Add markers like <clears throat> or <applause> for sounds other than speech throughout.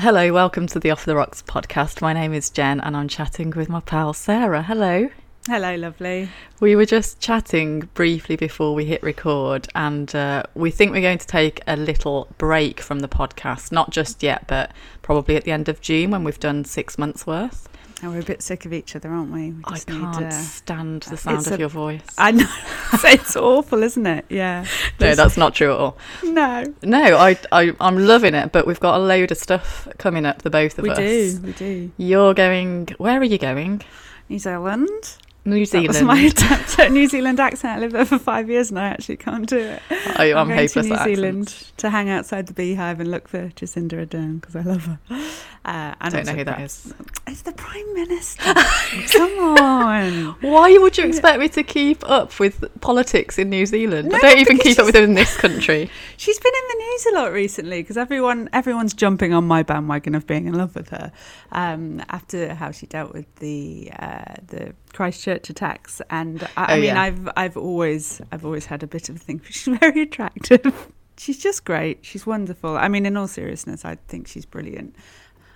Hello, welcome to the Off the Rocks podcast. My name is Jen and I'm chatting with my pal Sarah. Hello. Hello, lovely. We were just chatting briefly before we hit record, and uh, we think we're going to take a little break from the podcast. Not just yet, but probably at the end of June when we've done six months worth. And we're a bit sick of each other, aren't we? we I can't uh, stand the sound of a- your voice. <laughs> I know. <laughs> it's awful, isn't it? Yeah. no, that's not true at all. No. No, I, I, I'm loving it, but we've got a load of stuff coming up, the both of We us. We do. We do. You're going, where are you going? New Zealand. New That was my attempt at New Zealand accent. I lived there for five years and I actually can't do it. I, I'm, going to hopeless New Zealand accents. to hang outside the beehive and look for Jacinda Ardern because I love her. Uh, and I don't know who that is. It's the Prime Minister. Come on. <laughs> Why would you expect me to keep up with politics in New Zealand? I don't even keep up with it in this country. <laughs> She's been in the news a lot recently because everyone everyone's jumping on my bandwagon of being in love with her um, after how she dealt with the uh, the Christchurch attacks. And I, I Oh, mean, yeah. I've I've always I've always had a bit of a thing. <laughs> She's very attractive. she's just great. She's wonderful. I mean, in all seriousness, I think she's brilliant.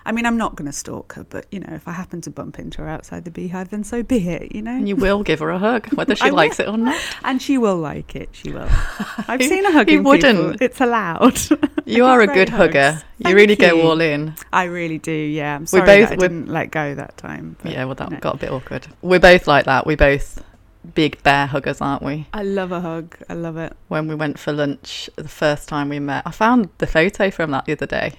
I mean, I'm not going to stalk her, but you know, if I happen to bump into her outside the beehive, then so be it. You know, And you will give her a hug, whether she <laughs> likes it or not. and she will like it. She will. <laughs> I've Who- seen her hugging who people. wouldn't? It's allowed. <laughs> You are a good great hugger. hugs. You Thank really go all in. I really do. Yeah, I'm We both- that I didn't let go that time. but, Yeah, well, that no. got a bit awkward. We're both like that. We're both big bear huggers, aren't we? I love a hug. I love it. When we went for lunch the first time we met, I found the photo from that the other day.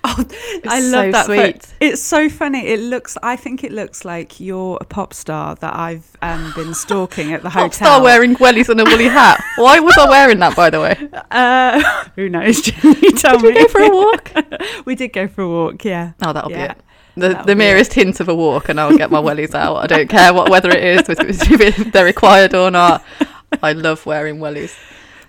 <laughs> Oh, It's I so love that. pho- sweet. it's so funny. It looks. I think it looks like you're a pop star that I've um, been <laughs> stalking at the hotel. Pop star wearing wellies and a woolly hat. <laughs> Why was I wearing that, by the way? Uh, who knows? You tell Did we go for a walk? we did go for a walk. Yeah. Oh, that'll Yeah. be it. The, That'll the merest hint of a walk, and I'll get my wellies out. I don't care what whether it is, if they're required or not. I love wearing wellies.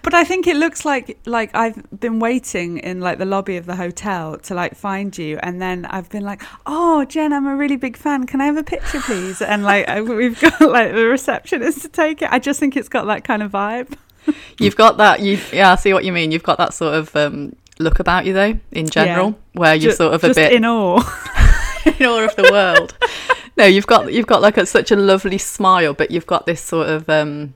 But I think it looks like like I've been waiting in like the lobby of the hotel to like find you, and then I've been like, "Oh, Jen, I'm a really big fan. Can I have a picture, please?" And like we've got <laughs> like the receptionist to take it. I just think it's got that kind of vibe. <laughs> You've got that. You yeah, I see what you mean. You've got that sort of um, look about you, though, in general, where you're Ju- sort of a just bit in awe. <laughs> in awe of the world. no, you've got you've got like a, such a lovely smile, but you've got this sort of um,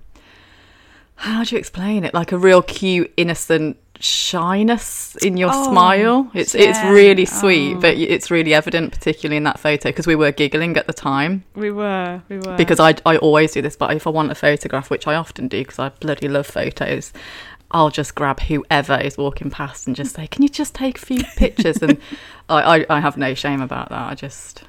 how do you explain it? Like a real cute, innocent shyness in your Oh, smile. It's it's really oh. sweet, oh. but it's really evident, particularly in that photo, because we were giggling at the time. We were, we were. Because I I always do this, but if I want a photograph, which I often do, because I bloody love photos. I'll just grab whoever is walking past and just say, "Can you just take a few pictures?" And <laughs> I, I, I have no shame about that. I just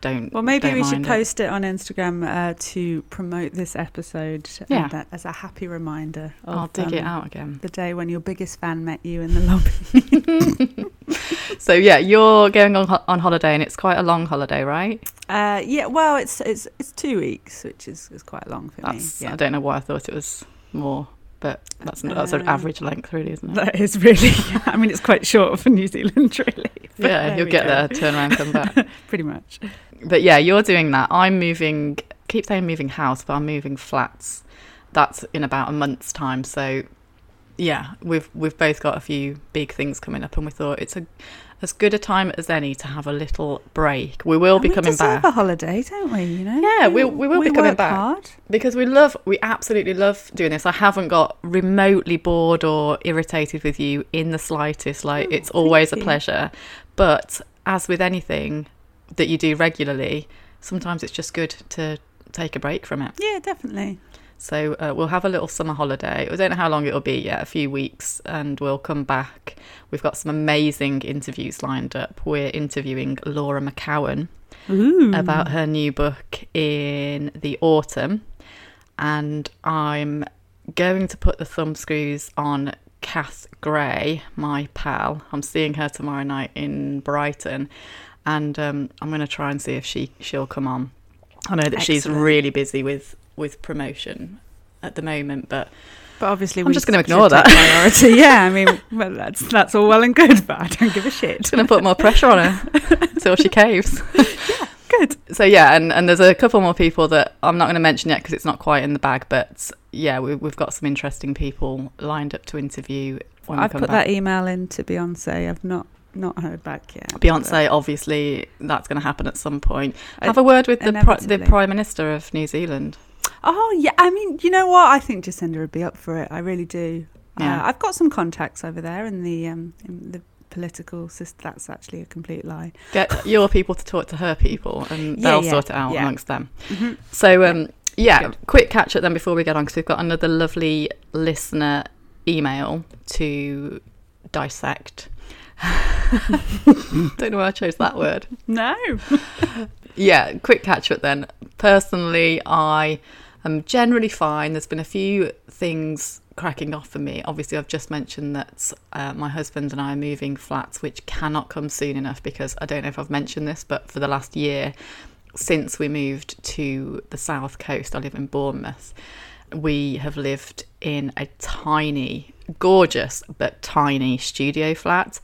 don't. well, maybe don't we should it. post it on Instagram uh, to promote this episode. Yeah. and that as a happy reminder. Of, I'll dig it um, out again. The day when your biggest fan met you in the lobby. <laughs> So yeah, you're going on ho- on holiday, and it's quite a long holiday, right? Uh, yeah, well, it's it's it's two weeks, which is, is quite long for That's. me. Yeah. I don't know why I thought it was more, but that's that's an average length, really, isn't it? That is really. <laughs> I mean, it's quite short for New Zealand, <laughs> really. Yeah, you'll get go. there, turn around, come back. <laughs> Pretty much. but yeah, you're doing that. I'm moving. Keep saying moving house, but I'm moving flats. That's in about a month's time. So yeah, we've we've both got a few big things coming up, and we thought it's a as good a time as any to have a little break. We will And be we coming back a holiday, don't we? You know. Yeah, we- we will be coming back. Hard. because we love, we absolutely love doing this. I haven't got remotely bored or irritated with you in the slightest. Like Oh, it's always a pleasure. But as with anything that you do regularly, sometimes it's just good to take a break from it. Yeah, definitely. So uh, we'll have a little summer holiday. I don't know how long it'll be yet, a few weeks, and we'll come back. We've got some amazing interviews lined up. We're interviewing Laura McKowen Ooh. about her new book in the autumn, and I'm going to put the thumb screws on Cass Gray, my pal. I'm seeing her tomorrow night in Brighton, and um, I'm going to try and see if she she'll come on. I know that she's really busy with with promotion at the moment, but But obviously, I'm just gonna ignore that. priority. <laughs> <laughs> yeah, I mean, well, that's that's all well and good, but I don't give a shit. it's going to put more pressure on her <laughs> until she caves. Yeah, good. So yeah, and, and there's a couple more people that I'm not going to mention yet because it's not quite in the bag. But yeah, we, we've got some interesting people lined up to interview when I've come put back. that email in to Beyonce. I've not not heard back yet. Beyonce, obviously, that's going to happen at some point. Have a word with the pri- the. Prime Minister of New Zealand. Oh yeah, I mean, you know what? I think Jacinda would be up for it. I really do. Yeah. Uh, I've got some contacts over there in the um, in the political system. That's actually a complete lie. Get your people to talk to her people, and Yeah, they'll yeah, sort it out amongst them. Mhm. So, um, yeah, Good. quick catch up then before we get on because we've got another lovely listener email to dissect. <laughs> Don't know why I chose that word. No. <laughs> Yeah, quick catch up then. Personally, I am generally fine. There's been a few things cracking off for me. Obviously, I've just mentioned that uh, my husband and I are moving flats, which cannot come soon enough because I don't know if I've mentioned this, but for the last year, since we moved to the south coast, I live in Bournemouth. We have lived in a tiny, gorgeous but tiny studio flat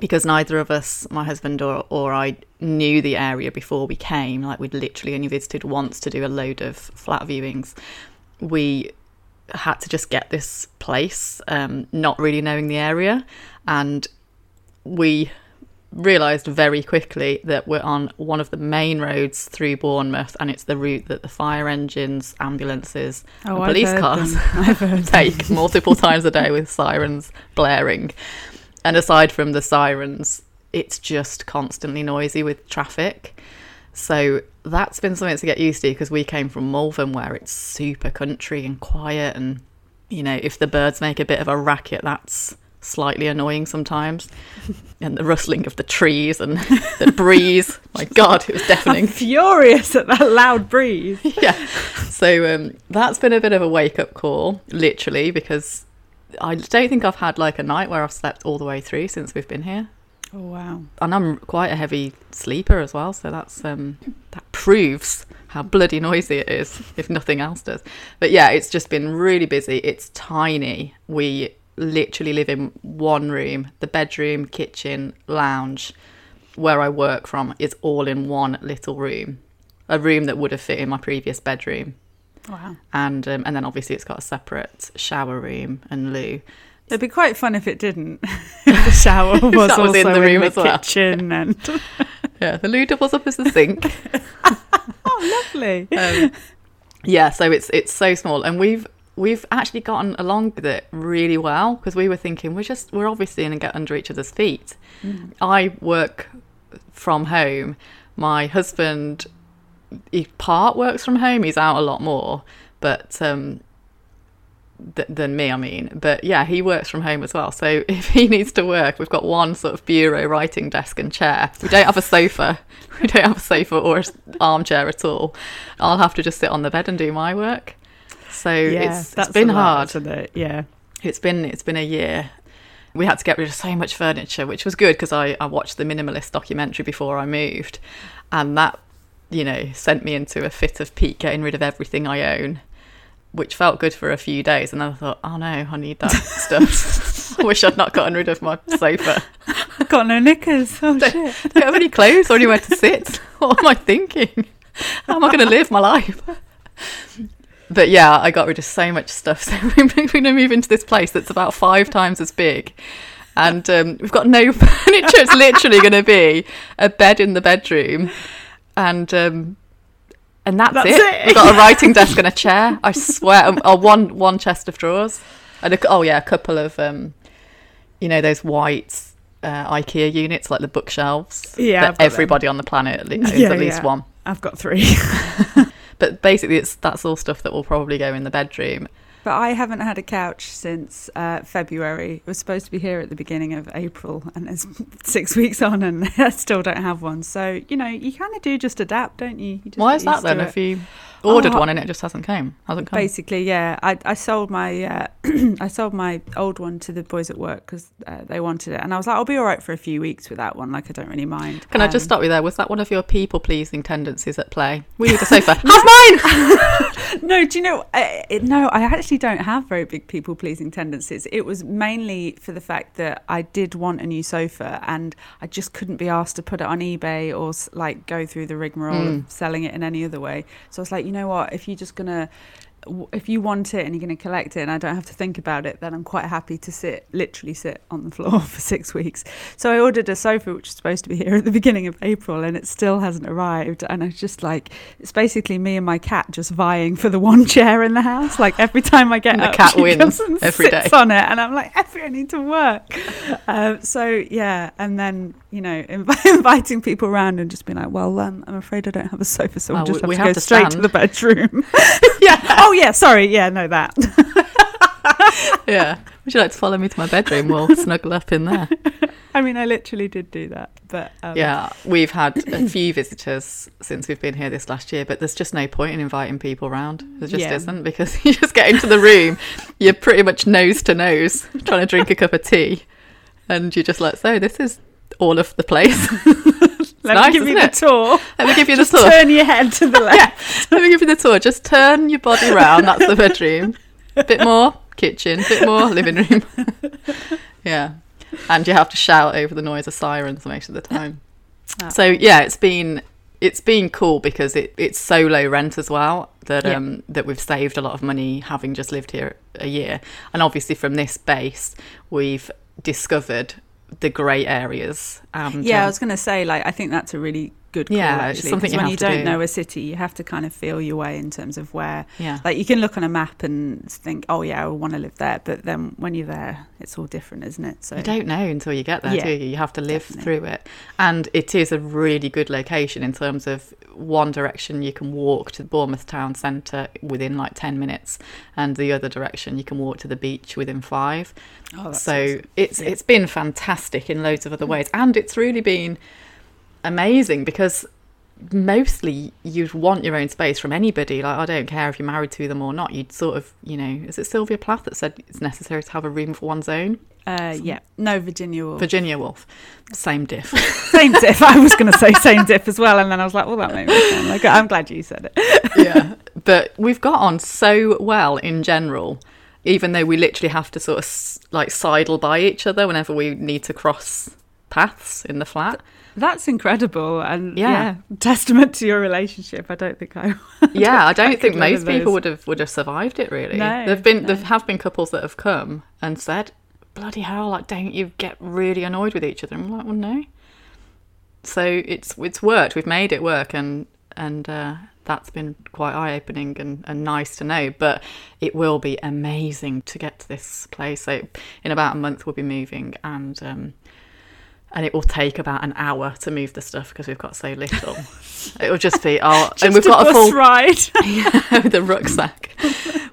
because neither of us, my husband or, or I, knew the area before we came. Like we'd literally only visited once to do a load of flat viewings. We had to just get this place, um, not really knowing the area, and we realised very quickly that we're on one of the main roads through Bournemouth, and it's the route that the fire engines, ambulances, Oh, and police cars. <laughs> Take multiple times a day with sirens blaring. And aside from the sirens, it's just constantly noisy with traffic. So that's been something to get used to because we came from Malvern where it's super country and quiet. And, you know, if the birds make a bit of a racket, that's slightly annoying sometimes. <laughs> and the rustling of the trees and <laughs> the breeze. My God, it was deafening. I'm furious at that loud breeze. <laughs> yeah. So um, that's been a bit of a wake up call, literally, because I don't think I've had like a night where I've slept all the way through since we've been here. Oh wow. And I'm quite a heavy sleeper as well, so that's um, that proves how bloody noisy it is, if nothing else does. But yeah, it's just been really busy. It's tiny. We literally live in one room. The bedroom, kitchen, lounge, where I work from is all in one little room. A room that would have fit in my previous bedroom Wow. and um, and then obviously it's got a separate shower room and loo. It'd be quite fun if it didn't. <laughs> the <laughs> shower was, was also in the room as well. kitchen and <laughs> Yeah, the loo doubles up as the sink. oh, lovely. um, yeah, so it's it's so small, and we've we've actually gotten along with it really well because we were thinking we're just we're obviously going to get under each other's feet. I work from home. My husband, he part works from home. He's out a lot more, but um, th- than me, I mean. But yeah, he works from home as well. So <laughs> if he needs to work, we've got one sort of bureau writing desk and chair. We don't have a sofa. <laughs> We don't have a sofa or an armchair at all. I'll have to just sit on the bed and do my work. So Yeah, it's, it's that's been lot, hard. isn't it? Yeah. It's been it's been a year. We had to get rid of so much furniture, which was good because I, I watched the minimalist documentary before I moved, and that you know sent me into a fit of pique, getting rid of everything I own, which felt good for a few days. And then I thought, oh no, I need that <laughs> stuff. I <laughs> wish I'd not gotten rid of my sofa. I've <laughs> got no knickers. Oh shit. Don't have any clothes or anywhere to sit. What am I thinking? How am I going to live my life? But yeah, I got rid of so much stuff. So we're going to move into this place that's about five times as big. And um, we've got no furniture. It's literally going to be a bed in the bedroom. And um, and that's, That's it. it. We've got a writing desk and a <laughs> chair. I swear. Um, oh, one, one chest of drawers. And a, oh, yeah, a couple of, um, you know, those white uh, IKEA units, like the bookshelves. Yeah, that I've them. everybody on the planet at owns <laughs> Yeah, at least yeah. one. I've got three. <laughs> But basically, it's that's all stuff that will probably go in the bedroom. But I haven't had a couch since uh, February. It was supposed to be here at the beginning of April, and it's <laughs> six weeks on, and <laughs> I still don't have one. So you know, you kind of do just adapt, don't you? you just Why is that then? If you ordered Oh, one and it just hasn't came, hasn't come. Basically, yeah. I, I sold my uh, <clears throat> I sold my old one to the boys at work because uh, they wanted it, and I was like, I'll be all right for a few weeks with that one. Like, I don't really mind. Can I just Um, stop you there? Was that one of your people pleasing tendencies at play? We need a sofa. <laughs> Have mine. No, do you know? I, it, no, I actually don't have very big people pleasing tendencies. It was mainly for the fact that I did want a new sofa, and I just couldn't be asked to put it on eBay or like go through the rigmarole Mm. of selling it in any other way. So I was like, you know what? If you're just gonna w- if you want it and you're going to collect it and I don't have to think about it, then I'm quite happy to sit, literally sit on the floor <laughs> for six weeks. So I ordered a sofa, which is supposed to be here at the beginning of April, and it still hasn't arrived. And I was just like, it's basically me and my cat just vying for the one chair in the house. Like every time I get And the cat wins every sits day. on it, and I'm like, Effie, I need to work. Um, so yeah, and then you know, inv- <laughs> inviting people around and just being like, well, um, I'm afraid I don't have a sofa, so we'll Oh, just have we to have go to straight to the bedroom. <laughs> yeah. Oh yeah, sorry, yeah, no that. <laughs> Yeah. Would you like to follow me to my bedroom? We'll <laughs> snuggle up in there. I mean, I literally did do that, but um, Yeah, we've had a few visitors since we've been here this last year, but there's just no point in inviting people round. There just Yeah. isn't because <laughs> you just get into the room, you're pretty much nose to nose trying to drink a cup of tea, and you're just like, so this is all of the place. Let nice, me give you the it? tour. Let me give you <laughs> the Just tour. turn your head to the <laughs> left. Let me give you the tour. Just turn your body round. That's the bedroom. A <laughs> Bit more kitchen. a Bit more living room. yeah, and you have to shout over the noise of sirens most of the time. Ah. So yeah, it's been it's been cool because it, it's so low rent as well that Yeah. um that we've saved a lot of money having just lived here a year, and obviously from this base we've discovered the grey areas. And, Yeah, I um, was going to say, like, I think that's a really good call, Yeah, it's actually. something you when you don't do. know a city, you have to kind of feel your way in terms of where, yeah. like, you can look on a map and think, oh, yeah, I want to live there. But then when you're there, it's all different, isn't it? So, You don't know until you get there, Yeah, do you? You have to live definitely. through it. And it is a really good location in terms of one direction you can walk to Bournemouth town centre within like 10 minutes, and the other direction you can walk to the beach within five. oh, that's so awesome. it's Yeah. it's been fantastic in loads of other hmm. ways. And it's really been amazing because mostly you'd want your own space from anybody. Like I don't care if you're married to them or not. You'd sort of, you know, is it Sylvia Plath that said it's necessary to have a room for one's own? Uh, yeah, no, Virginia Woolf. Virginia Woolf, same diff. <laughs> same diff. I was going to say same diff as well, and then I was like, well, that made me sound like I'm glad you said it. yeah, but we've got on so well in general. Even though we literally have to sort of like sidle by each other whenever we need to cross paths in the flat. That's incredible, and Yeah. yeah, testament to your relationship. I don't think I. <laughs> Yeah, I don't I think most people would have would have survived it. Really, No, there've been no. there have been couples that have come and said, "Bloody hell! Like, don't you get really annoyed with each other?" I'm like, "Well, no." So it's it's worked. We've made it work, and and uh, that's been quite eye opening and, and nice to know. But it will be amazing to get to this place. So in about a month we'll be moving, and um, and it will take about an hour to move the stuff because we've got so little. <laughs> it will just be oh, and we've Just got a full ride. <laughs> yeah, with a rucksack.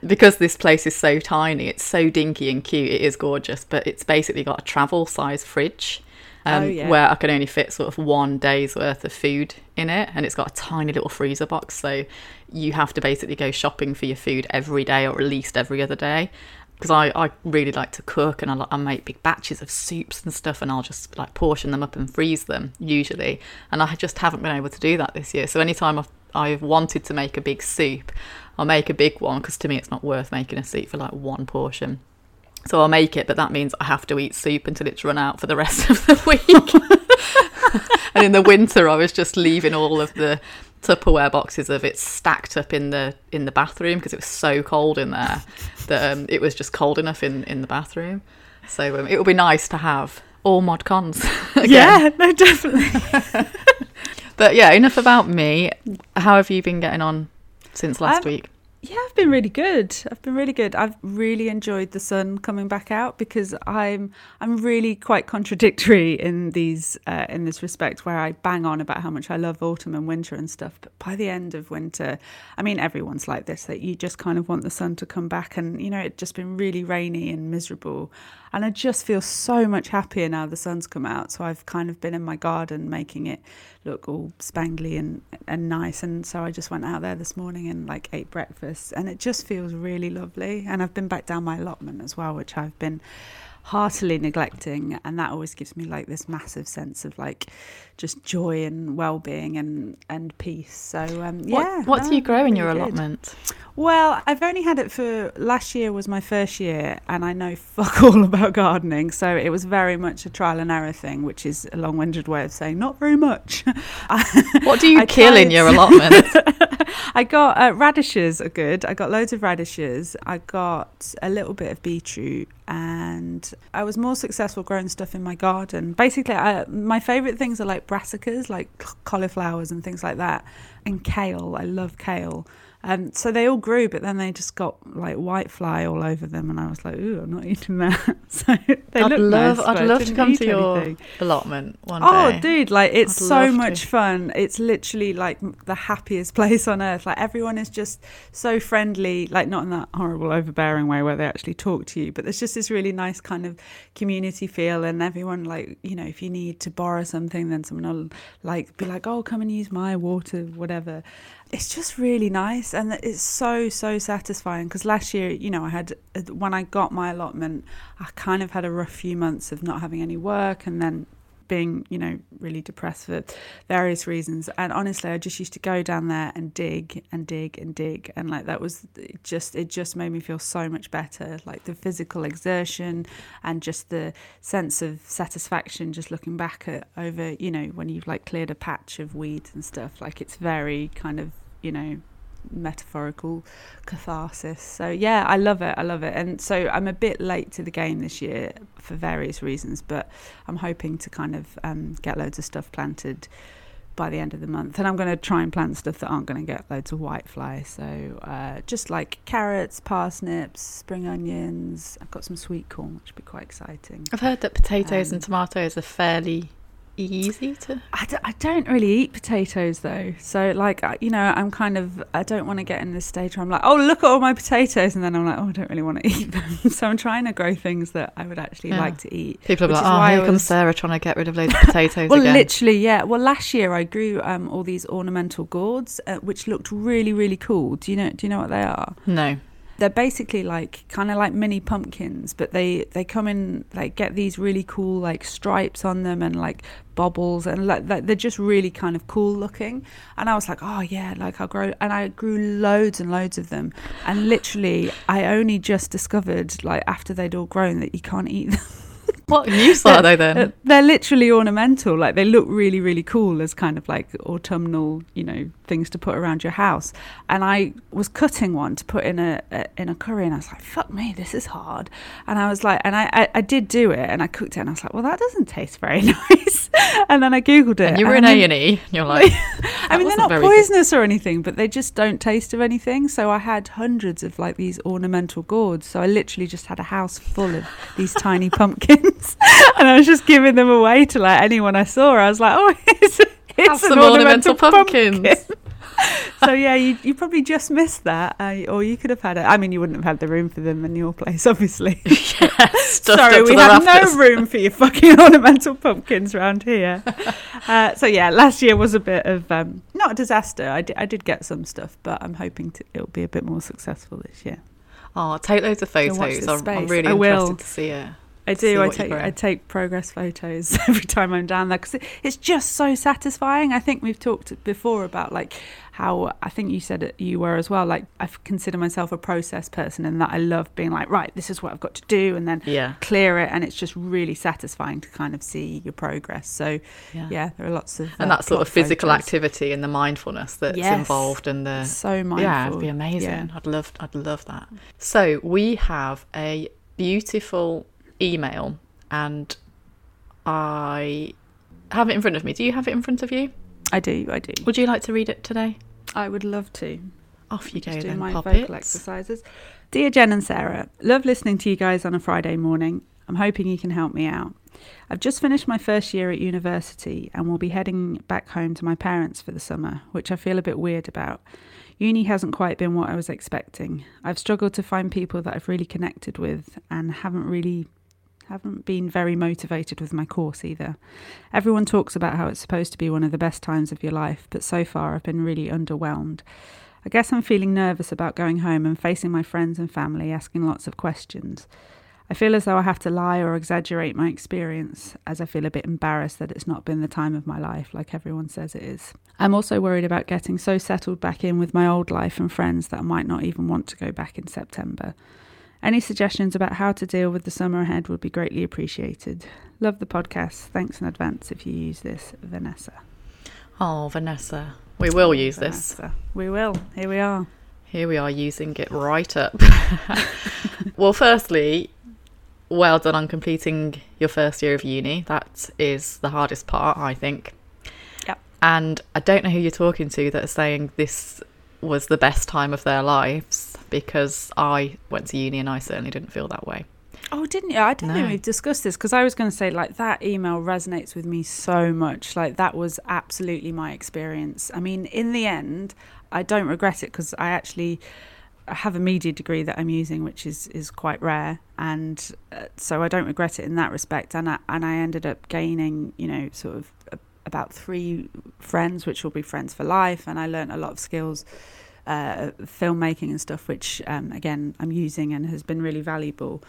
because this place is so tiny, it's so dinky and cute. It is gorgeous, but it's basically got a travel size fridge. Um, Oh, yeah. Where I can only fit sort of one day's worth of food in it, and it's got a tiny little freezer box. So you have to basically go shopping for your food every day, or at least every other day. Because I, I really like to cook, and I, I make big batches of soups and stuff, and I'll just like portion them up and freeze them usually. And I just haven't been able to do that this year. So anytime I've I've wanted to make a big soup, I'll make a big one because to me it's not worth making a soup for like one portion. So I'll make it, but that means I have to eat soup until it's run out for the rest <laughs> of the week. <laughs> and in the winter, I was just leaving all of the Tupperware boxes of it stacked up in the in the bathroom because it was so cold in there <laughs> that um, it was just cold enough in in the bathroom. So um, it will be nice to have all mod cons. <laughs> yeah, no, definitely. <laughs> But yeah, enough about me. How have you been getting on since last Um, week? Yeah, I've been really good. I've been really good. I've really enjoyed the sun coming back out because I'm I'm really quite contradictory in these uh, in this respect where I bang on about how much I love autumn and winter and stuff. But by the end of winter, I mean everyone's like this that you just kind of want the sun to come back and you know it's just been really rainy and miserable. And I just feel so much happier now the sun's come out. So I've kind of been in my garden making it look all spangly and, and nice. And so I just went out there this morning and like ate breakfast and it just feels really lovely. And I've been back down my allotment as well, which I've been heartily neglecting. And that always gives me like this massive sense of like just joy and well-being and, and peace. So um, yeah. what what no, do you grow in really your good. allotment? Well, I've only had it for last year was my first year, and I know <laughs> fuck all about gardening, so it was very much a trial and error thing, which is a long-winded way of saying not very much. <laughs> What do you I kill in your <laughs> allotment? I got uh, radishes are good. I got loads of radishes. I got a little bit of beetroot, and I was more successful growing stuff in my garden. Basically, I, my favorite things are like brassicas, like cauliflowers and things like that, and kale. I love kale. Um, so they all grew, but then they just got like white fly all over them, and I was like, "Ooh, I'm not <laughs> eating that." <laughs> so they I'd look love, nice, I'd love to come to your anything. allotment one Oh, day. Oh, dude, like it's I'd so much to. fun. It's literally like the happiest <laughs> place on earth. Like everyone is just so friendly, like not in that horrible overbearing way where they actually talk to you, but there's just this really nice kind of community feel and everyone like, you know, if you need to borrow something, then someone will like be like, "Oh, come and use my water, whatever." It's just really nice and it's so so satisfying because last year, you know, I had uh, when I got my allotment, I kind of had a rough few months of not having any work and then being, you know, really depressed for various reasons. And honestly, I just used to go down there and dig and dig and dig. And like that was it just, it just made me feel so much better. Like the physical exertion and just the sense of satisfaction just looking back at over, you know, when you've like cleared a patch of weeds and stuff. Like it's very kind of, you know, metaphorical catharsis. So yeah, I love it. I love it. And so I'm a bit late to the game this year for various reasons, but I'm hoping to kind of um, get loads of stuff planted by the end of the month. And I'm going to try and plant stuff that aren't going to get loads of whitefly. So uh, just like carrots, parsnips, spring onions. I've got some sweet corn, which would be quite exciting. I've heard that potatoes Um, and tomatoes are fairly easy to. I, d- I don't really eat potatoes though. So, like, I- you know, I'm kind of, I don't want to get in this stage where I'm like, oh, look at all my potatoes. And then I'm like, oh, I don't really want to <laughs> eat them. so, I'm trying to grow things that I would actually Yeah. like to eat. People are like, is oh, why here I comes Sarah trying to get rid of loads of <laughs> potatoes Well, again. literally, yeah. Well, last year I grew um, all these ornamental gourds, uh, which looked really, really cool. Do you know? Do you know what they are? No. They're basically like kind of like mini pumpkins, but they they come in like get these really cool like stripes on them and like bobbles and like, like they're just really kind of cool looking. And I was like, oh yeah, like I'll grow, and I grew loads and loads of them. And literally, I only just discovered like after they'd all grown that you can't eat them. <laughs> What use are they then? Uh, they're literally ornamental. Like they look really, really cool as kind of like autumnal, you know, things to put around your house. And I was cutting one to put in a, a in a curry, and I was like, "Fuck me, this is hard." And I was like, and I, I, I did do it, and I cooked it, and I was like, "Well, that doesn't taste very <laughs> nice." <laughs> and then I googled it. And you were in A and E. You're like, <laughs> I mean, they're not very good. poisonous or anything, but they just don't taste of anything. So I had hundreds of like these ornamental gourds. So I literally just had a house full of these tiny pumpkins, <laughs> and I was just giving them away to like anyone I saw. I was like, oh, <laughs> it's, it's an some ornamental pumpkins. pumpkin. <laughs> so yeah, you you probably just missed that, uh, or you could have had it. I mean, you wouldn't have had the room for them in your place, obviously. Stuffed Sorry, we have rafters. no room for your fucking ornamental pumpkins around here. uh, so yeah, last year was a bit of um, not a disaster. I did, I did get some stuff, but I'm hoping to, it'll be a bit more successful this year. Oh, take loads of photos. I'm, I'm really I interested will. to see it. I do. I take. I take progress photos <laughs> every time I'm down there because it, it's just so satisfying. I think we've talked before about like how I think you said it, you were as well. Like I consider myself a process person, and that I love being like, right, this is what I've got to do, and then Yeah. clear it, and it's just really satisfying to kind of see your progress. So Yeah. yeah, there are lots of And uh, that sort of physical photos. activity and the mindfulness that's Yes. involved and the So mindful. yeah, it'd be amazing. Yeah. I'd love I'd love that. So we have a beautiful email and I have it in front of me. Do you have it in front of you? I do. I do. Would you like to read it today? I would love to. Off you go Just doing then, my pop vocal it. exercises. Dear Jen and Sarah, love listening to you guys on a Friday morning. I'm hoping you can help me out. I've just finished my first year at university and will be heading back home to my parents for the summer, which I feel a bit weird about. Uni hasn't quite been what I was expecting. I've struggled to find people that I've really connected with and haven't really haven't been very motivated with my course either. Everyone talks about how it's supposed to be one of the best times of your life, but so far I've been really underwhelmed. I guess I'm feeling nervous about going home and facing my friends and family asking lots of questions. I feel as though I have to lie or exaggerate my experience, as I feel a bit embarrassed that it's not been the time of my life like everyone says it is. I'm also worried about getting so settled back in with my old life and friends that I might not even want to go back in September. Any suggestions about how to deal with the summer ahead would be greatly appreciated. Love the podcast. Thanks in advance if you use this, Vanessa. Oh, Vanessa. We will use this. We will. Here we are. Here we are using it right up. <laughs> well, firstly, well done on completing your first year of uni. That is the hardest part, I think. Yep. And I don't know who you're talking to that are saying this was the best time of their lives because I went to uni and I certainly didn't feel that way. Oh, didn't you? I didn't No. think we've discussed this because I was going to say like that email resonates with me so much. Like that was absolutely my experience. I mean, in the end, I don't regret it because I actually have a media degree that I'm using, which is is quite rare, and uh, so I don't regret it in that respect. And I and I ended up gaining, you know, sort of a, about three friends, which will be friends for life, and I learned a lot of skills. Uh, filmmaking and stuff, which um, again I'm using and has been really valuable.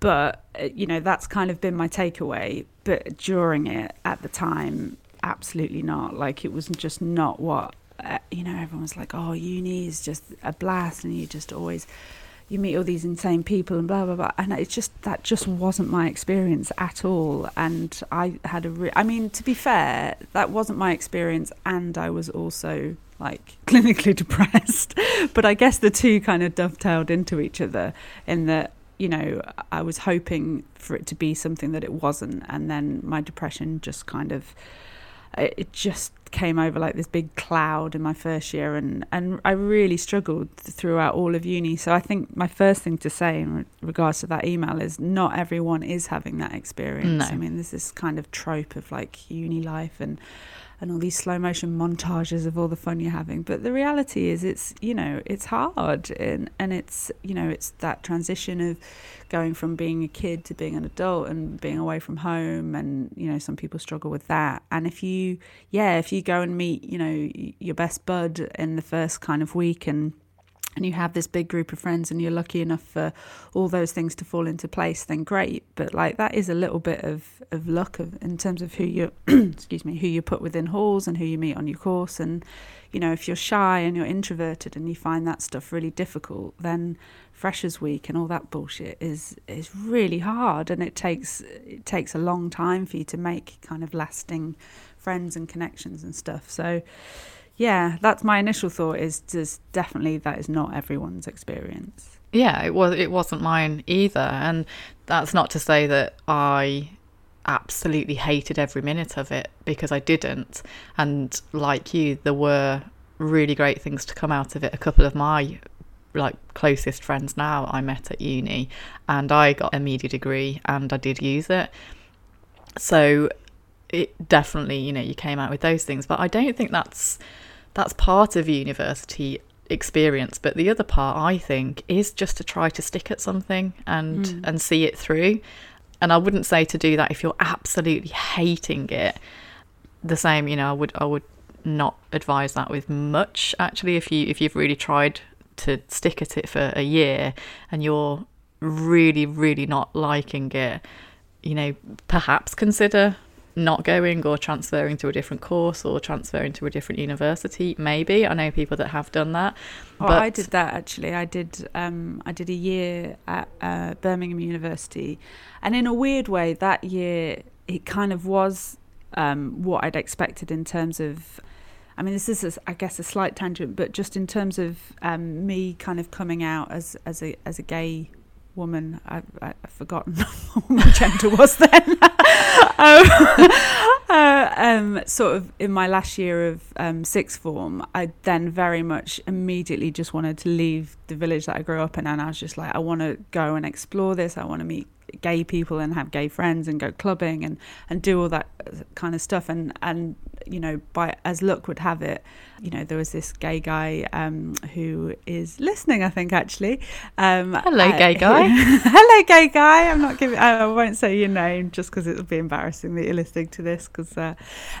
But uh, you know that's kind of been my takeaway. But during it at the time absolutely not. Like it was just not what uh, you know everyone was like oh uni is just a blast and you just always you meet all these insane people and blah blah blah. And it's just that just wasn't my experience at all. And i had a re- i mean to be fair that wasn't my experience. And i was also like <laughs> clinically depressed. But i guess the two kind of dovetailed into each other in that you know, I was hoping for it to be something that it wasn't, and then my depression just kind of it just came over like this big cloud in my first year, and and I really struggled throughout all of uni. So I think my first thing to say in re- regards to that email is not everyone is having that experience. No. I mean, there's this kind of trope of like uni life and and all these slow motion montages of all the fun you're having. But the reality is, it's you know, it's hard, and and it's you know, it's that transition of going from being a kid to being an adult and being away from home, and you know, some people struggle with that. And if you, yeah, if you go and meet, you know, your best bud in the first kind of week and and you have this big group of friends and you're lucky enough for all those things to fall into place then great. But like that is a little bit of, of luck of, in terms of who you <clears throat> excuse me who you put within halls and who you meet on your course. And you know if you're shy and you're introverted and you find that stuff really difficult then freshers week and all that bullshit is is really hard. And it takes it takes a long time for you to make kind of lasting friends and connections and stuff. So yeah, that's my initial thought. Is just definitely that is not everyone's experience. Yeah, it was. It wasn't mine either, and that's not to say that I absolutely hated every minute of it because I didn't. And like you, there were really great things to come out of it. A couple of my like closest friends now I met at uni, and I got a media degree, and I did use it. So it definitely, you know, you came out with those things, but I don't think that's that's part of university experience but the other part i think is just to try to stick at something and Mm. and see it through and i wouldn't say to do that if you're absolutely hating it the same you know i would i would not advise that with much actually if you if you've really tried to stick at it for a year and you're really really not liking it you know perhaps consider not going or transferring to a different course or transferring to a different university maybe i know people that have done that Oh, but I did that actually. I did. Um, I did a year at uh, Birmingham University, and in a weird way, that year it kind of was um, what I'd expected in terms of. I mean, this is, a, I guess, a slight tangent, but just in terms of um, me kind of coming out as as a as a gay woman, I, I've forgotten <laughs> what my gender was then. <laughs> um, <laughs> uh, um, sort of in my last year of um, sixth form, I then very much immediately just wanted to leave the village that I grew up in, and I was just like, I want to go and explore this. I want to meet gay people and have gay friends and go clubbing and and do all that kind of stuff. And and you know, by as luck would have it, you know, there was this gay guy um, who is listening. I think actually. Um, Hello, uh, gay guy. <laughs> Hello, gay guy. I'm not giving. I won't say your name just because it would be embarrassing that you're listening to this. Because uh,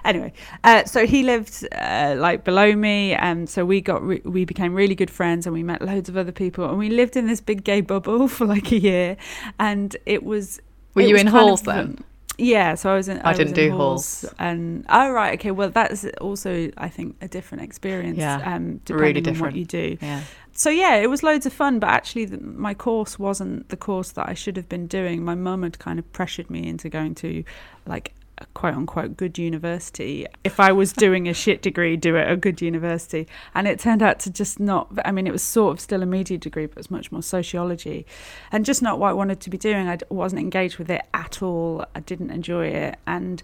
anyway, uh, so he lived uh, like below me, and so we got re- we became really good friends, and we met loads of other people, and we lived in this big gay bubble <laughs> for like a year, and it was. were it you was in halls then Yeah, so I was in. I was didn't in do halls. and oh right, okay. Well, that's also I think a different experience. Yeah, um, depending really on different. what you do yeah so yeah, it was loads of fun, but actually, the, my course wasn't the course that I should have been doing. My mum had kind of pressured me into going to like a quote unquote good university. If I was doing a shit degree, do it at a good university. And it turned out to just not, I mean, it was sort of still a media degree, but it was much more sociology and just not what I wanted to be doing. I wasn't engaged with it at all. I didn't enjoy it. And,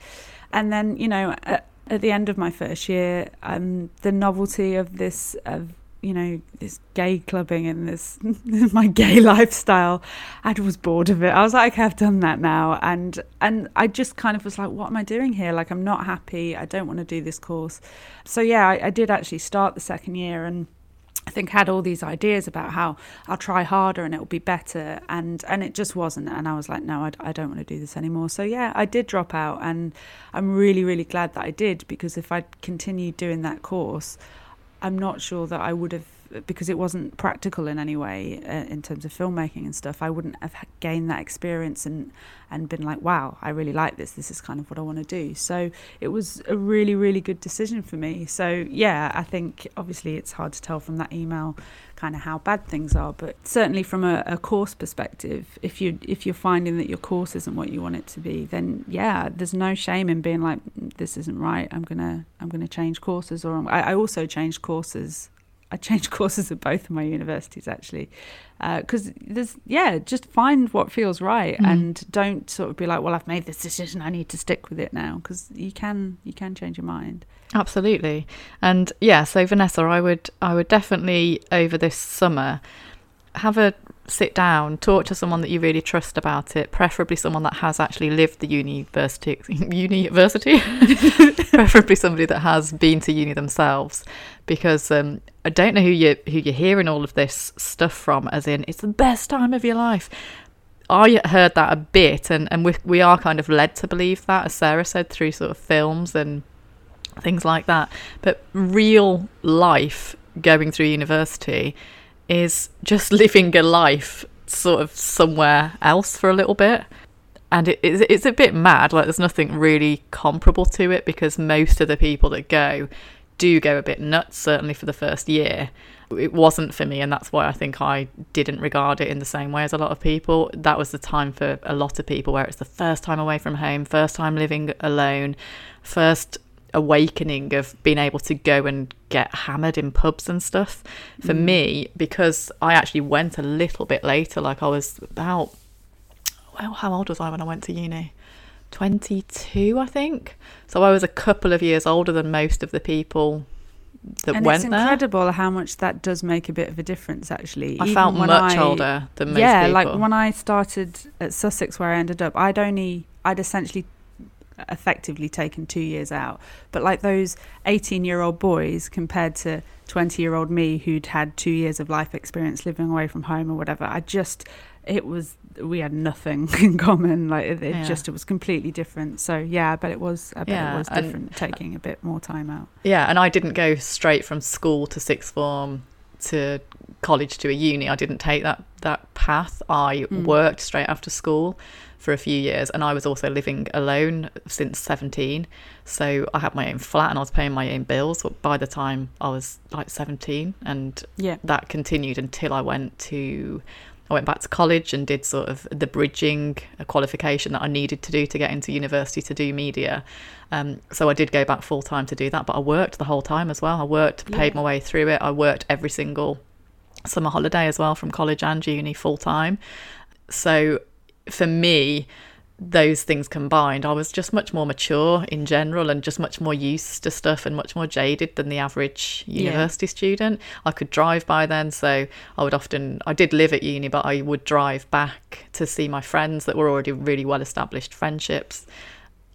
and then, you know, at, at the end of my first year, um, the novelty of this, of you know this gay clubbing and this <laughs> my gay lifestyle i was bored of it. I was like okay i've done that now. And and i just kind of was like what am i doing here? Like i'm not happy. I don't want to do this course. So yeah I, I did actually start the second year and I think had all these ideas about how I'll try harder and it'll be better. And and it just wasn't. And I was like no I, I don't want to do this anymore. So yeah I did drop out and I'm really really glad that I did because if I'd continued doing that course I'm not sure that I would have because it wasn't practical in any way uh, in terms of filmmaking and stuff. I wouldn't have gained that experience and and been like, wow, I really like this. This is kind of what I want to do. So it was a really really good decision for me. So yeah, I think obviously it's hard to tell from that email kind of how bad things are, but certainly from a, a course perspective, if you if you're finding that your course isn't what you want it to be, then yeah, there's no shame in being like, this isn't right. I'm gonna I'm gonna change courses, or I, I also changed courses I changed <laughs> courses at both of my universities actually, because uh, there's yeah, just find what feels right mm. and don't sort of be like, well, I've made this decision, I need to stick with it now, because you can you can change your mind. Absolutely, and yeah, so Vanessa, I would I would definitely over this summer have a sit down, talk to someone that you really trust about it, preferably someone that has actually lived the university <laughs> university, <laughs> preferably somebody that has been to uni themselves, because um, I don't know who you who you're hearing all of this stuff from, as in it's the best time of your life. I heard that a bit, and and we we are kind of led to believe that, as Sarah said, through sort of films and things like that. But real life going through university is just <laughs> living a life sort of somewhere else for a little bit. And it, it's, it's a bit mad. Like, there's nothing really comparable to it because most of the people that go do go a bit nuts, certainly for the first year. It wasn't for me, and that's why I think I didn't regard it in the same way as a lot of people. That was the time for a lot of people where it's the first time away from home, first time living alone, first awakening of being able to go and get hammered in pubs and stuff. For mm. me, because I actually went a little bit later, like I was about, well, how old was I when I went to uni? 22, I think. So I was a couple of years older than most of the people that and went it's incredible there. how much that does make a bit of a difference actually i Even felt much I, older than most yeah people. like when i started at sussex where i ended up i'd only i'd essentially effectively taken two years out. But like those 18 year old boys compared to 20 year old me who'd had two years of life experience living away from home or whatever, I just, it was, we had nothing <laughs> in common. Like it, it yeah. just, it was completely different. So yeah, but it was, I bet yeah, it was different taking a bit more time out. Yeah. And I didn't go straight from school to sixth form to college to a uni. I didn't take that, that path. I mm. worked straight after school for a few years and I was also living alone since 17 so I had my own flat and I was paying my own bills by the time I was like 17 and yeah that continued until I went to I went back to college and did sort of the bridging qualification that I needed to do to get into university to do media. Um, so I did go back full time to do that, but I worked the whole time as well. I worked, paid my way through it. I worked every single summer holiday as well from college and uni full time. So for me, those things combined, I was just much more mature in general and just much more used to stuff and much more jaded than the average university yeah. student. I could drive by then, so I would often, I did live at uni, but I would drive back to see my friends that were already really well established friendships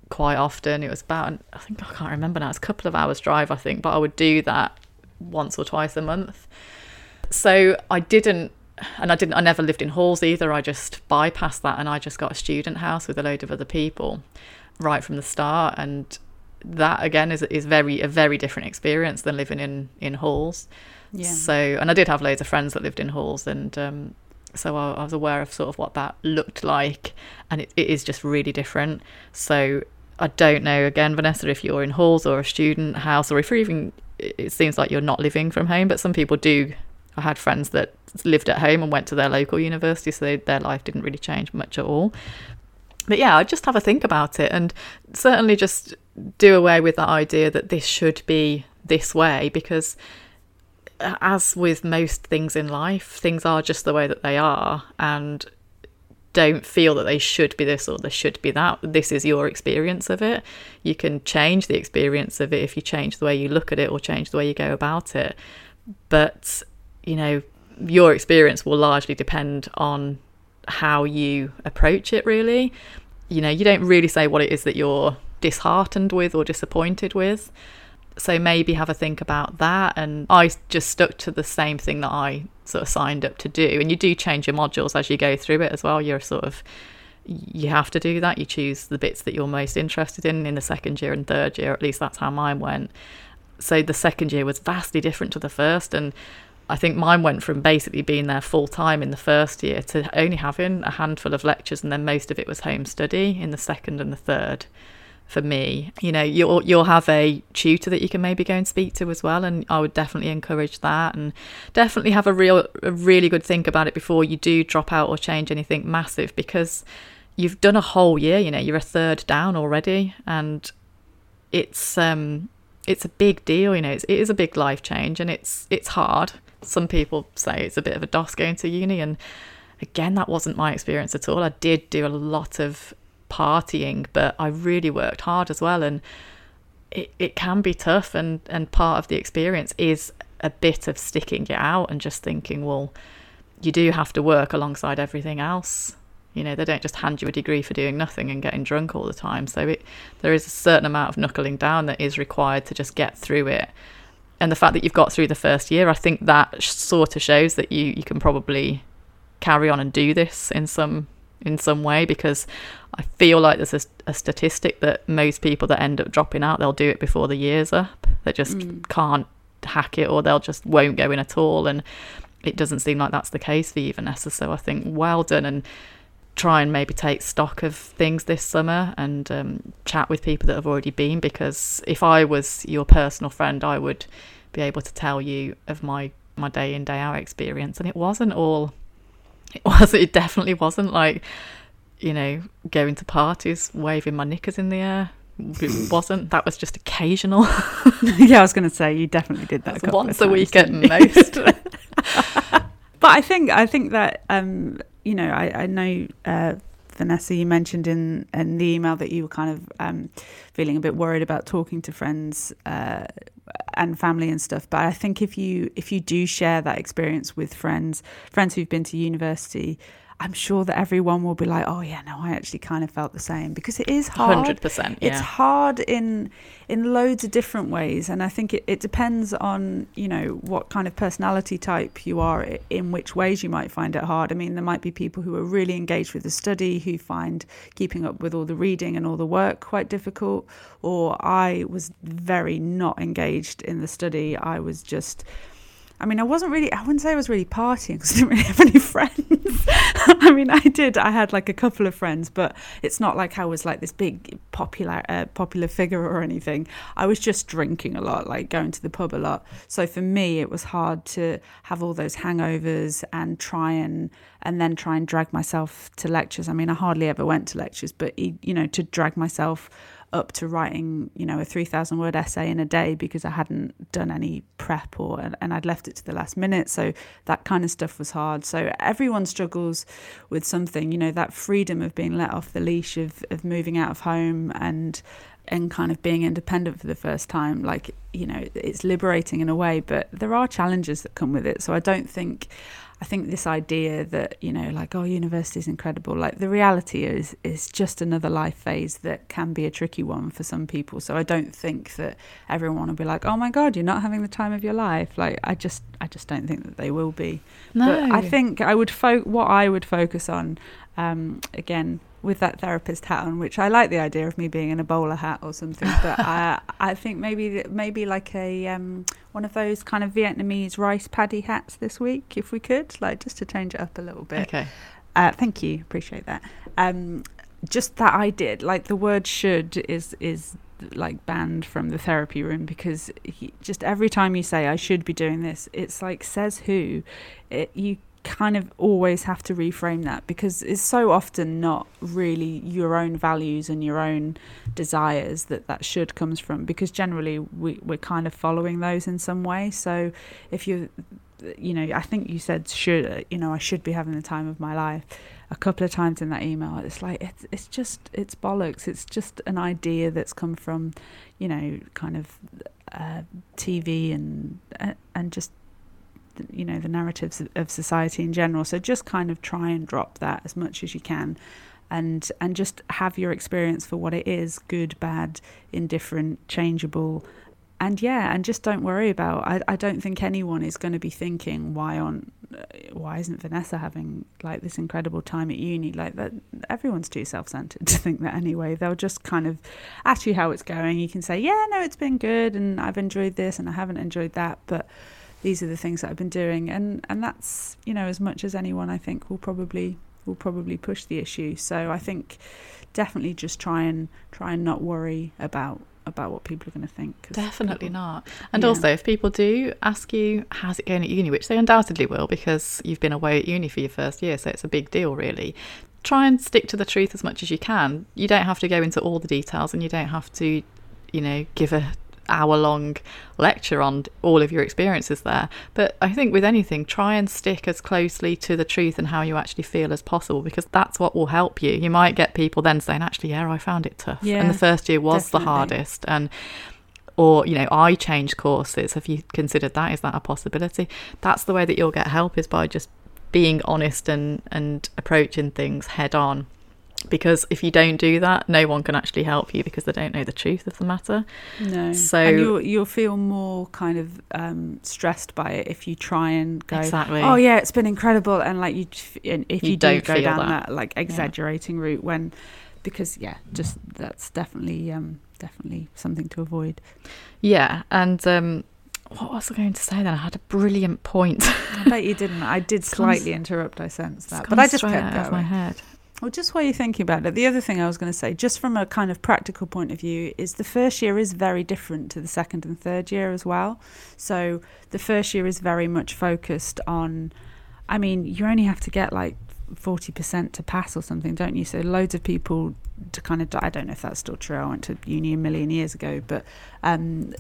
quite often. It was about, I think, I can't remember now, it's a couple of hours drive, I think, but I would do that once or twice a month. So I didn't and I didn't I never lived in halls either. I just bypassed that and I just got a student house with a load of other people right from the start and that again is is very a very different experience than living in in halls. Yeah. So and I did have loads of friends that lived in halls and um, so I, I, was aware of sort of what that looked like and it, it is just really different. So I don't know again Vanessa if you're in halls or a student house or if you're even it seems like you're not living from home but some people do I had friends that lived at home and went to their local university, so they, their life didn't really change much at all. but yeah, I just have a think about it and certainly just do away with that idea that this should be this way because uh, as with most things in life, things are just the way that they are and don't feel that they should be this or they should be that. This is your experience of it. You can change the experience of it if you change the way you look at it or change the way you go about it. But, you know, your experience will largely depend on how you approach it, really. You know, you don't really say what it is that you're disheartened with or disappointed with. So maybe have a think about that. And I just stuck to the same thing that I sort of signed up to do. And you do change your modules as you go through it as well. You're sort of you have to do that. You choose the bits that you're most interested in in the second year and third year. At least that's how mine went. So the second year was vastly different to the first, and I think mine went from basically being there full time in the first year to only having a handful of lectures, and then most of it was home study in the second and the third for me. You know, you'll you'll have a tutor that you can maybe go and speak to as well, and I would definitely encourage that, and definitely have a real, a really good think about it before you do drop out or change anything massive, because you've done a whole year. You know, you're a third down already, and it's um it's a big deal. You know, it's, it is a big life change, and it's it's hard. Some people say it's a bit of a DOS going to uni, and again, that wasn't my experience at all. I did do a lot of partying, but I really worked hard as well. And it, it can be tough. And, and part of the experience is a bit of sticking it out and just thinking, well, you do have to work alongside everything else. You know, they don't just hand you a degree for doing nothing and getting drunk all the time. So it, there is a certain amount of knuckling down that is required to just get through it. And the fact that you've got through the first year, I think that sort of shows that you, you can probably carry on and do this in some in some way because I feel like there's a, a, statistic that most people that end up dropping out, they'll do it before the year's up. They just mm. can't hack it or they'll just won't go in at all. And it doesn't seem like that's the case for you, Vanessa. So I think well done and try and maybe take stock of things this summer and um, chat with people that have already been because if I was your personal friend, I would be able to tell you of my, my day in, day out experience. And it wasn't all, it <laughs> was, it definitely wasn't like, you know, going to parties, waving my knickers in the air. It <clears throat> wasn't. That was just occasional. <laughs> yeah, I was going to say you definitely did that once a week at most. <laughs> but I think I think that um, you know I, I know uh, Vanessa, you mentioned in in the email that you were kind of um, feeling a bit worried about talking to friends uh, and family and stuff. But I think if you if you do share that experience with friends, friends who've been to university, I'm sure that everyone will be like, oh yeah, no, I actually kind of felt the same because it is hard. Hundred percent. It's hard in in loads of different ways, and I think it, it depends on you know what kind of personality type you are, in which ways you might find it hard. I mean, there might be people who are really engaged with the study who find keeping up with all the reading and all the work quite difficult, or I was very not engaged in the study. I was just I mean, I wasn't really, I wouldn't say I was really partying because I didn't really have any <laughs> friends. I mean, I did, I had like a couple of friends, but it's not like I was like this big popular, uh, popular figure or anything. I was just drinking a lot, like going to the pub a lot. So for me, it was hard to have all those hangovers and try and, and then try and drag myself to lectures. I mean, I hardly ever went to lectures, but, you know, to drag myself up to writing, you know, a 3,000 word essay in a day because I hadn't done any prep or, and I'd left it to the last minute. So that kind of stuff was hard. So everyone struggles with something, you know, that freedom of being let off the leash of, of moving out of home and, and kind of being independent for the first time. Like, you know, it's liberating in a way, but there are challenges that come with it. So I don't think, I think this idea that you know, like, oh, university is incredible. Like the reality is, is just another life phase that can be a tricky one for some people. So I don't think that everyone will be like, oh my god, you're not having the time of your life. Like I just, I just don't think that they will be. No. But I think I would fo- what I would focus on, um, again, with that therapist hat on, which I like the idea of me being in a bowler hat or something. <laughs> But I, I think maybe maybe like a um, one of those kind of Vietnamese rice paddy hats this week, if we could, like just to change it up a little bit. Okay. Uh, thank you, appreciate that. Um, just that I did like the word should is is like banned from the therapy room because he, just every time you say I should be doing this, it's like says who. It, you kind of always have to reframe that because it's so often not really your own values and your own desires that that should comes from because generally we, we're kind of following those in some way. So if you you know i think you said should you know i should be having the time of my life a couple of times in that email. It's like it's, it's just it's bollocks. It's just an idea that's come from you know kind of uh, tv and and just you know the narratives of society in general. So just kind of try and drop that as much as you can and and just have your experience for what it is good bad indifferent changeable. And yeah and just don't worry about I, I don't think anyone is going to be thinking why on uh, why isn't Vanessa having like this incredible time at uni? Like that everyone's too self-centered <laughs> to think that anyway. They'll just kind of ask you how it's going. You can say yeah no it's been good and I've enjoyed this and I haven't enjoyed that. But these are the things that I've been doing, and and that's you know as much as anyone I think will probably will probably push the issue. So I think definitely just try and try and not worry about about what people are going to think. Definitely people, not. And yeah. also, if people do ask you, how's it going at uni, which they undoubtedly will because you've been away at uni for your first year, so it's a big deal, really. Try and stick to the truth as much as you can. You don't have to go into all the details and you don't have to, you know, give a hour long lecture on all of your experiences there. But I think with anything, try and stick as closely to the truth and how you actually feel as possible because that's what will help you. You might get people then saying, actually, yeah, I found it tough. Yeah, and the first year was definitely. the hardest. And or you know i changed courses have you considered that is that a possibility that's the way that you'll get help is by just being honest and and approaching things head on because if you don't do that, no one can actually help you because they don't know the truth of the matter. No. So and you'll you'll feel more kind of um, stressed by it if you try and go. Exactly. Oh yeah, it's been incredible, and like you, if you, you do go down that. that. like exaggerating yeah. route when, because yeah, just that's definitely um, definitely something to avoid. Yeah, and. Um, what was I going to say then? I had a brilliant point. I bet you didn't. I did <laughs> slightly interrupt. I sensed that, but I just kept out of my head. Well, just while you're thinking about it, the other thing I was going to say, just from a kind of practical point of view, is the first year is very different to the second and third year as well. So the first year is very much focused on, I mean, you only have to get like 40% to pass or something, don't you? So loads of people to kind of, I don't know if that's still true. I went to uni a million years ago, but um,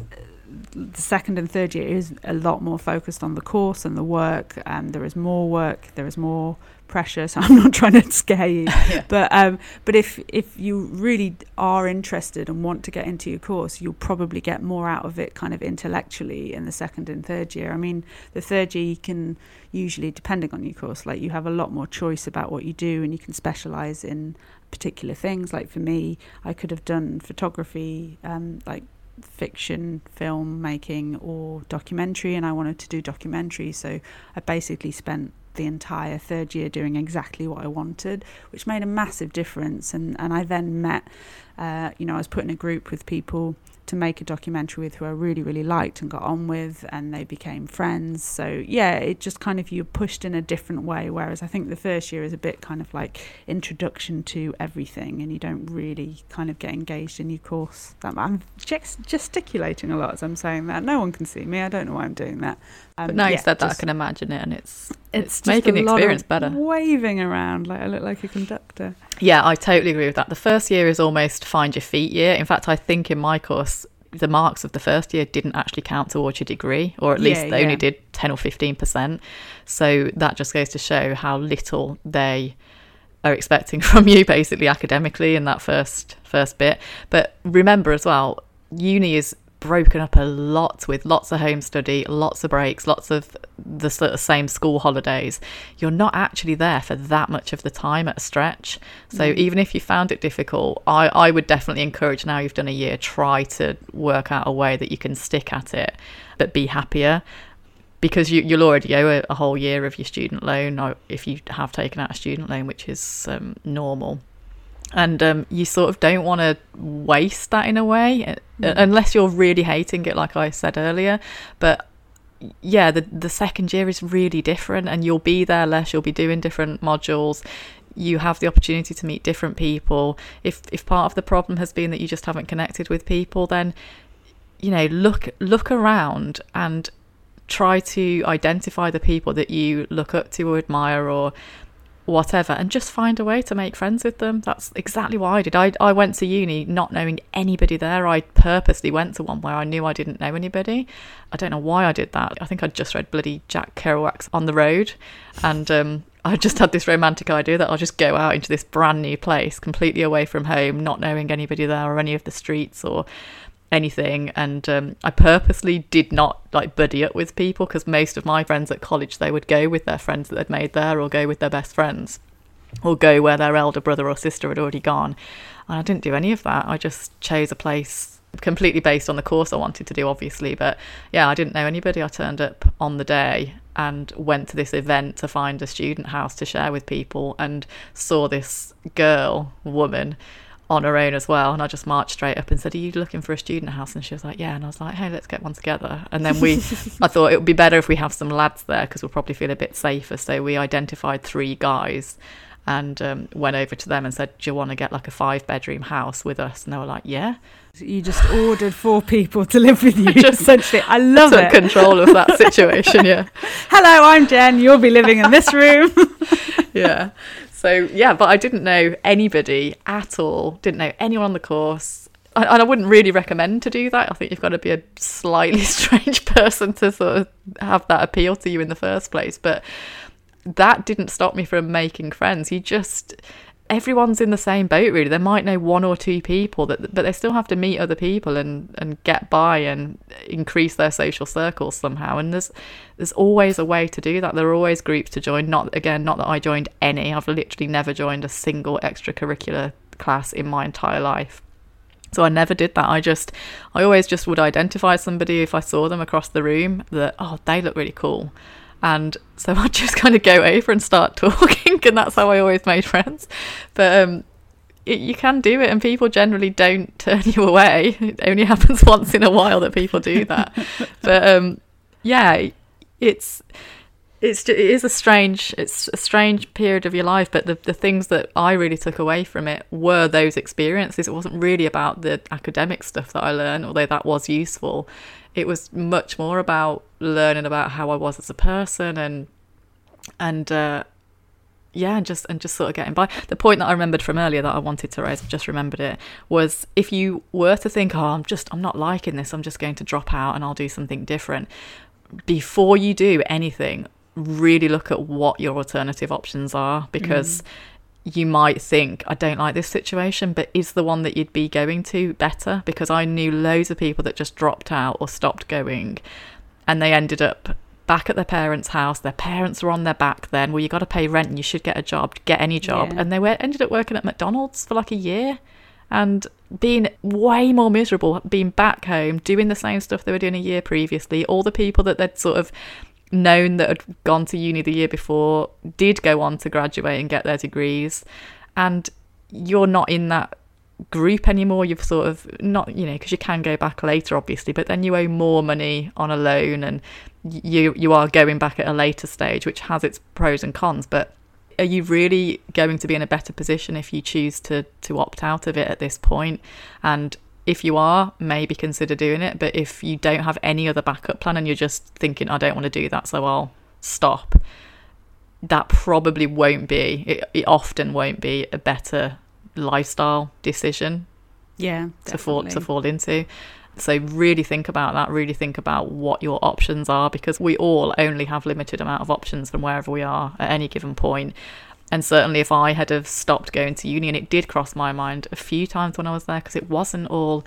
the second and third year is a lot more focused on the course and the work. Um, there is more work, there is more pressure. <laughs> So I'm not trying to scare you, <laughs> yeah. but um, but if if you really are interested and want to get into your course, you'll probably get more out of it, kind of intellectually, in the second and third year. I mean, the third year you can usually, depending on your course, like you have a lot more choice about what you do, and you can specialize in particular things. Like for me, I could have done photography, um, like fiction film making or documentary and I wanted to do documentary. So I basically spent the entire third year doing exactly what I wanted which made a massive difference. And and I then met uh, you know I was put in a group with people to make a documentary with who I really, really liked and got on with, and they became friends. So, yeah, it just kind of you're pushed in a different way. Whereas I think the first year is a bit kind of like introduction to everything, and you don't really kind of get engaged in your course. I'm gesticulating a lot as I'm saying that. No one can see me. I don't know why I'm doing that. Um, but now yeah, you said that, I can imagine it, and it's it's, it's making the experience better. Waving around like I look like a conductor. Yeah, I totally agree with that. The first year is almost find your feet year. In fact, I think in my course, the marks of the first year didn't actually count towards your degree, or at least yeah, they yeah. only did 10 or 15%. So that just goes to show how little they are expecting <laughs> from you basically academically in that first first bit but remember as well uni is broken up a lot with lots of home study, lots of breaks, lots of the sort of same school holidays. You're not actually there for that much of the time at a stretch. So mm. even if you found it difficult, I, I would definitely encourage now you've done a year, try to work out a way that you can stick at it, but be happier. Because you, you'll already owe a, a whole year of your student loan, if you have taken out a student loan, which is um, normal and um, you sort of don't want to waste that in a way mm. unless you're really hating it like i said earlier. But yeah the the second year is really different and you'll be there less you'll be doing different modules. You have the opportunity to meet different people. If if part of the problem has been that you just haven't connected with people then you know look look around and try to identify the people that you look up to or admire or whatever and just find a way to make friends with them. That's exactly what i did. I, I went to uni not knowing anybody there. I purposely went to one where i knew i didn't know anybody. I don't know why i did that. I think i'd just read bloody jack kerouac's on the road and um, <laughs> I just had this romantic idea that I'll just go out into this brand new place, completely away from home, not knowing anybody there or any of the streets or anything. And um, I purposely did not like buddy up with people because most of my friends at college they would go with their friends that they'd made there or go with their best friends or go where their elder brother or sister had already gone. And I didn't do any of that. I just chose a place completely based on the course I wanted to do, obviously. But yeah, I didn't know anybody. I turned up on the day and went to this event to find a student house to share with people and saw this girl, woman, on her own as well. And I just marched straight up and said, Are you looking for a student house? And she was like, Yeah. And I was like, Hey, let's get one together. And then we, <laughs> I thought it would be better if we have some lads there because we'll probably feel a bit safer. So we identified three guys and um, went over to them and said, Do you want to get like a five bedroom house with us? And they were like, Yeah. You just ordered four people to live with <laughs> you, just, essentially. I love took it. control of that <laughs> situation, yeah. Hello, I'm Jen. You'll be living in this room. yeah. So, yeah, but I didn't know anybody at all, didn't know anyone on the course. And I wouldn't really recommend to do that. I think you've got to be a slightly <laughs> strange person to sort of have that appeal to you in the first place. But that didn't stop me from making friends. You just everyone's in the same boat really. They might know one or two people that but they still have to meet other people and and get by and increase their social circles somehow. And there's there's always a way to do that. There are always groups to join. Not again, not that I joined any. I've literally never joined a single extracurricular class in my entire life. So I never did that. I just, I always just would identify somebody if I saw them across the room that, oh, they look really cool. And so <laughs> I'd just kind of go over and start <laughs> talking, and that's how I always made friends. But um, it, you can do it, and people generally don't <laughs> turn you away. It only happens once in a while that people do that. but um, yeah, it's it's it is a strange it's a strange period of your life but the, the things that i really took away from it were those experiences it wasn't really about the academic stuff that i learned although that was useful it was much more about learning about how I was as a person and and uh, yeah, and just and just sort of getting by. The point that I remembered from earlier that I wanted to raise, I've just remembered it, was if you were to think, oh, I'm just I'm not liking this, I'm just going to drop out and I'll do something different. Before you do anything, really look at what your alternative options are because mm you might think, I don't like this situation, but is the one that you'd be going to better? Because I knew loads of people that just dropped out or stopped going and they ended up back at their parents' house. Their parents were on their back then. Well, you got to pay rent and you should get a job, get any job. Yeah. And they were, ended up working at McDonald's for like a year and being way more miserable, being back home, doing the same stuff they were doing a year previously. All the people that they'd sort of known that had gone to uni the year before did go on to graduate and get their degrees and you're not in that group anymore. You've sort of not you know because you can go back later obviously but then you owe more money on a loan and you you are going back at a later stage which has its pros and cons but are you really going to be in a better position if you choose to to opt out of it at this point? And if you are, maybe consider doing it. But if you don't have any other backup plan and you're just thinking, I don't want to do that, so I'll stop, that probably won't be, it, it often won't be a better lifestyle decision. Yeah, to fall to fall into. So really think about that. Really think about what your options are because we all only have limited amount of options from wherever we are at any given point. And certainly, if I had have stopped going to uni, and it did cross my mind a few times when I was there, because it wasn't all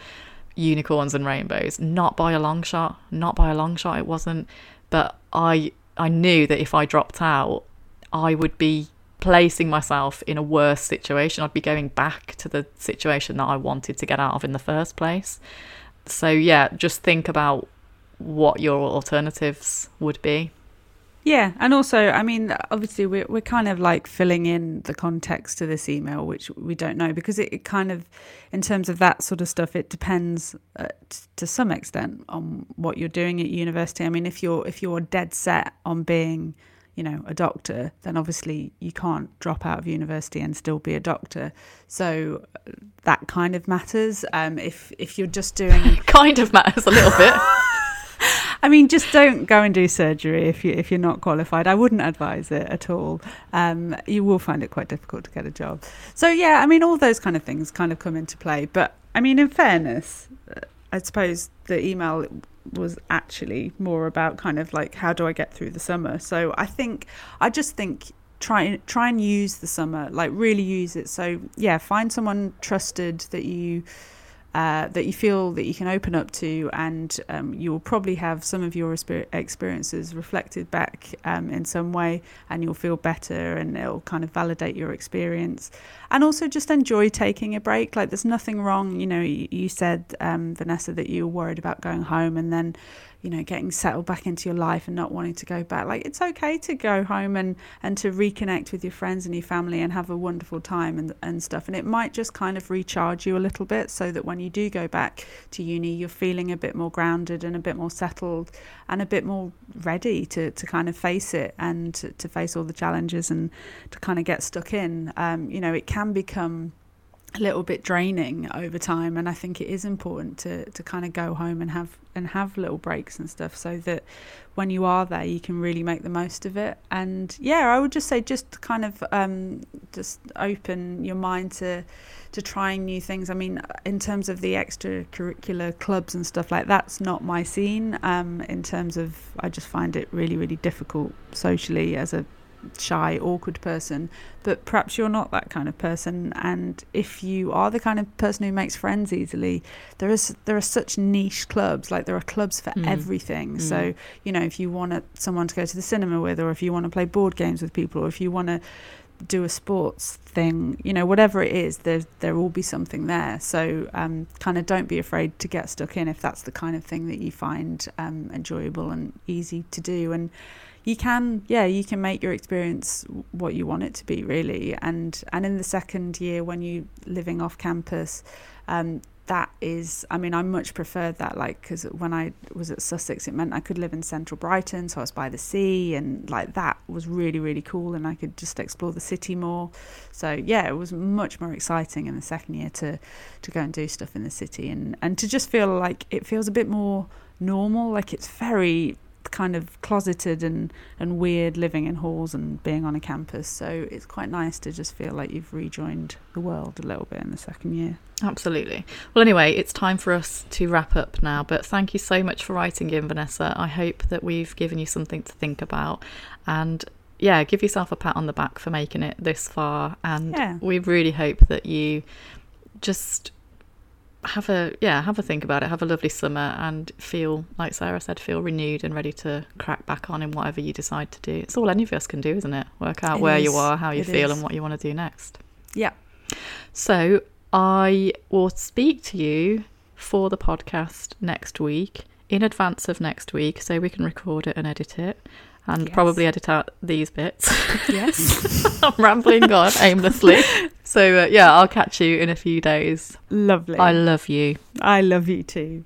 unicorns and rainbows, not by a long shot, not by a long shot, it wasn't. But I, I knew that if I dropped out, I would be placing myself in a worse situation. I'd be going back to the situation that I wanted to get out of in the first place. So yeah, just think about what your alternatives would be. Yeah, and also, I mean, obviously, we're we're kind of like filling in the context to this email, which we don't know because it, it kind of, in terms of that sort of stuff, it depends uh, t- to some extent on what you're doing at university. I mean, if you're if you're dead set on being, you know, a doctor, then obviously you can't drop out of university and still be a doctor. So uh, that kind of matters. Um, if if you're just doing <laughs> kind of matters a little bit. <laughs> <laughs> I mean, just don't go and do surgery if you if you're not qualified. I wouldn't advise it at all. Um, you will find it quite difficult to get a job. So yeah, I mean, all those kind of things kind of come into play. But I mean, in fairness, uh, I suppose the email was actually more about kind of like how do I get through the summer. So I think I just think try try and use the summer, like really use it. So yeah, find someone trusted that you uh, that you feel that you can open up to, and um, you will probably have some of your experiences reflected back um, in some way, and you'll feel better, and it'll kind of validate your experience. And also, just enjoy taking a break. Like, there's nothing wrong. You know, you, you said um, Vanessa that you were worried about going home, and then you know getting settled back into your life and not wanting to go back. Like it's okay to go home and and to reconnect with your friends and your family and have a wonderful time and and stuff. And it might just kind of recharge you a little bit so that when you do go back to uni you're feeling a bit more grounded and a bit more settled and a bit more ready to to kind of face it and to, to face all the challenges and to kind of get stuck in. Um, you know it can become a little bit draining over time and I think it is important to to kind of go home and have and have little breaks and stuff so that when you are there you can really make the most of it. And yeah I would just say just kind of um, just open your mind to to trying new things. I mean in terms of the extracurricular clubs and stuff like that's not my scene um, in terms of I just find it really really difficult socially as a shy, awkward person, but perhaps you're not that kind of person. And if you are the kind of person who makes friends easily, there is there are such niche clubs. Like there are clubs for mm. everything. Mm. So you know, if you want someone to go to the cinema with, or if you want to play board games with people, or if you want to do a sports thing, you know, whatever it is, there there will be something there. So um, kind of don't be afraid to get stuck in if that's the kind of thing that you find um, enjoyable and easy to do. And you can yeah you can make your experience what you want it to be really and and in the second year when you're living off campus um, that is i mean i much preferred that like because when i was at sussex it meant i could live in central brighton so i was by the sea and like that was really really cool and i could just explore the city more. So yeah it was much more exciting in the second year to to go and do stuff in the city and and to just feel like it feels a bit more normal like it's very kind of closeted and, and weird living in halls and being on a campus. So it's quite nice to just feel like you've rejoined the world a little bit in the second year. Absolutely. Well, anyway, it's time for us to wrap up now. But thank you so much for writing in, Vanessa. I hope that we've given you something to think about. And yeah, give yourself a pat on the back for making it this far. And yeah. we really hope that you just have a yeah have a think about it have a lovely summer and feel like sarah said feel renewed and ready to crack back on in whatever you decide to do it's all any of us can do isn't it work out it where is. you are how you it feel is. and what you want to do next yeah so i will speak to you for the podcast next week in advance of next week so we can record it and edit it and yes. probably edit out these bits. Yes. <laughs> I'm rambling on aimlessly. <laughs> So, uh, yeah, I'll catch you in a few days. Lovely. I love you. I love you too.